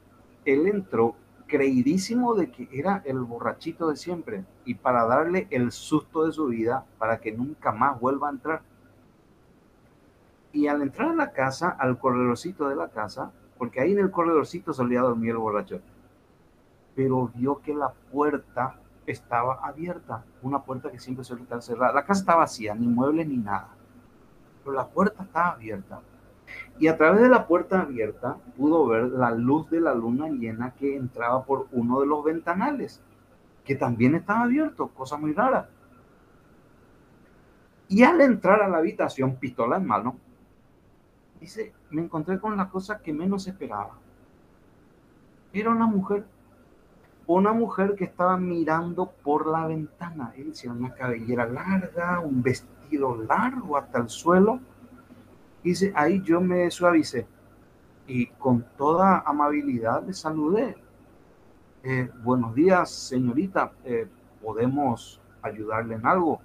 él entró creidísimo de que era el borrachito de siempre y para darle el susto de su vida para que nunca más vuelva a entrar. Y al entrar a la casa, al corredorcito de la casa, porque ahí en el corredorcito solía dormir el borracho, pero vio que la puerta estaba abierta, una puerta que siempre suele estar cerrada. La casa estaba vacía, ni muebles ni nada, pero la puerta estaba abierta. Y a través de la puerta abierta pudo ver la luz de la luna llena que entraba por uno de los ventanales, que también estaba abierto, cosa muy rara. Y al entrar a la habitación, pistola en mano, dice, me encontré con la cosa que menos esperaba. Era una mujer una mujer que estaba mirando por la ventana. Él decía una cabellera larga, un vestido largo hasta el suelo. Dice, ahí yo me suavicé y con toda amabilidad le saludé. Eh, buenos días, señorita, eh, ¿podemos ayudarle en algo?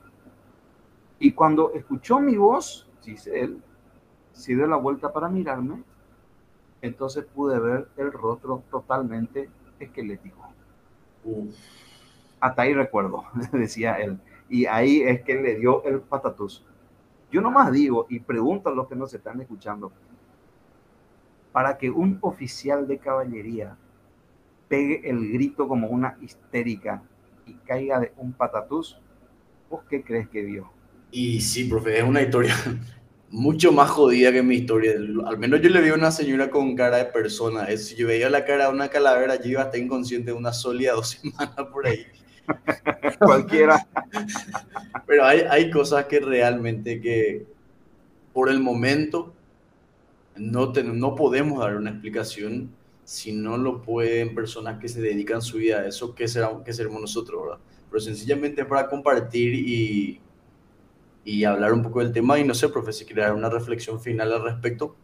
Y cuando escuchó mi voz, dice él, se dio la vuelta para mirarme, entonces pude ver el rostro totalmente esquelético. Hasta ahí recuerdo, decía él. Y ahí es que le dio el patatús. Yo nomás digo y pregunto a los que nos están escuchando, para que un oficial de caballería pegue el grito como una histérica y caiga de un patatús, ¿vos qué crees que vio? Y sí, profe, es una historia mucho más jodida que mi historia. Al menos yo le vi a una señora con cara de persona. si yo veía la cara de una calavera, yo iba a estar inconsciente una sólida dos semanas por ahí. Cualquiera. Pero hay, hay cosas que realmente que por el momento no, no podemos dar una explicación si no lo pueden personas que se dedican su vida a eso, que, será, que seremos nosotros, ¿verdad? Pero sencillamente para compartir y, y hablar un poco del tema y no sé, profe, si dar una reflexión final al respecto.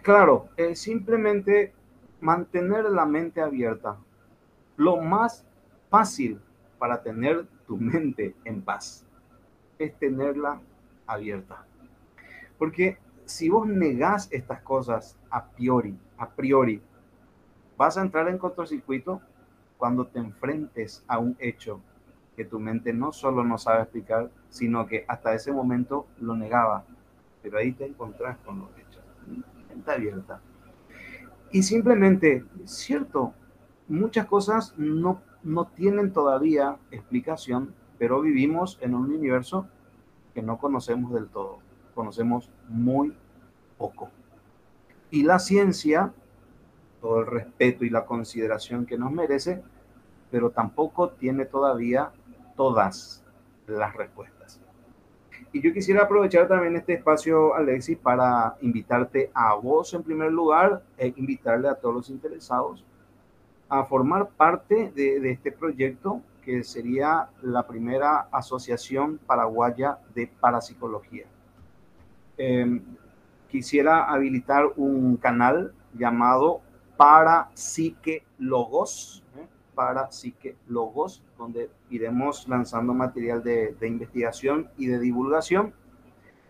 Claro, es simplemente mantener la mente abierta. Lo más fácil para tener tu mente en paz es tenerla abierta. Porque si vos negás estas cosas a priori, a priori, vas a entrar en cortocircuito cuando te enfrentes a un hecho que tu mente no solo no sabe explicar, sino que hasta ese momento lo negaba. Pero ahí te encontrás con los hechos. Mente abierta. Y simplemente, cierto, muchas cosas no, no tienen todavía explicación, pero vivimos en un universo que no conocemos del todo, conocemos muy poco. Y la ciencia, todo el respeto y la consideración que nos merece, pero tampoco tiene todavía todas las respuestas. Y yo quisiera aprovechar también este espacio, Alexis, para invitarte a vos en primer lugar e invitarle a todos los interesados a formar parte de, este proyecto que sería la primera asociación paraguaya de parapsicología. Em, quisiera habilitar un canal llamado Parapsique Logos, ¿eh? Parapsique Logos, donde iremos lanzando material de, investigación y de divulgación.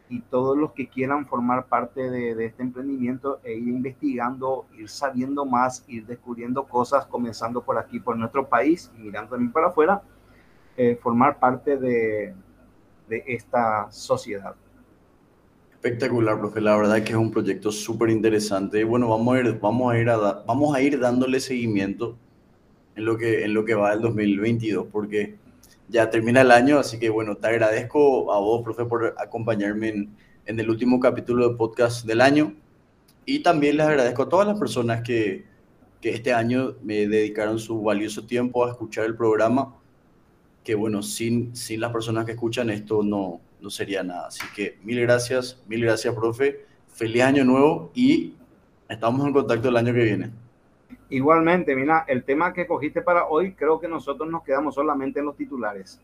Y todos los que quieran formar parte de, este emprendimiento e ir investigando, ir sabiendo más, ir descubriendo cosas, comenzando por aquí, por nuestro país y mirando también para afuera, eh, formar parte de esta sociedad. Espectacular, profe. La verdad es que es un proyecto súper interesante. Bueno, vamos a ir, vamos a ir, a vamos a ir dándole seguimiento en lo, que, en lo que va el 2022, porque ya termina el año, así que bueno, te agradezco a vos, profe, por acompañarme en, en el último capítulo del podcast del año. Y también les agradezco a todas las personas que, que este año me dedicaron su valioso tiempo a escuchar el programa, que bueno, sin, sin las personas que escuchan esto no, no sería nada. Así que mil gracias, mil gracias, profe. Feliz año nuevo y estamos en contacto el año que viene. Igualmente, mira, el tema que cogiste para hoy, creo que nosotros nos quedamos solamente en los titulares.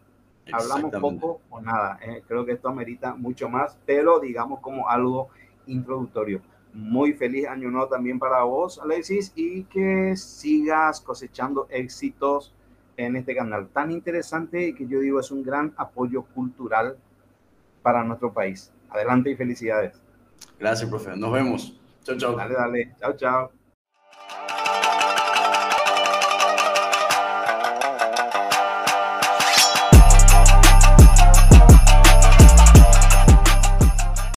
Hablamos poco o nada. Eh, creo que esto amerita mucho más, pero digamos como algo introductorio. Muy feliz año nuevo también para vos, Alexis, y que sigas cosechando éxitos en este canal tan interesante que yo digo es un gran apoyo cultural para nuestro país. Adelante y felicidades. Gracias, profe. Nos vemos. Chao, chao. Dale, dale. Chao, chao.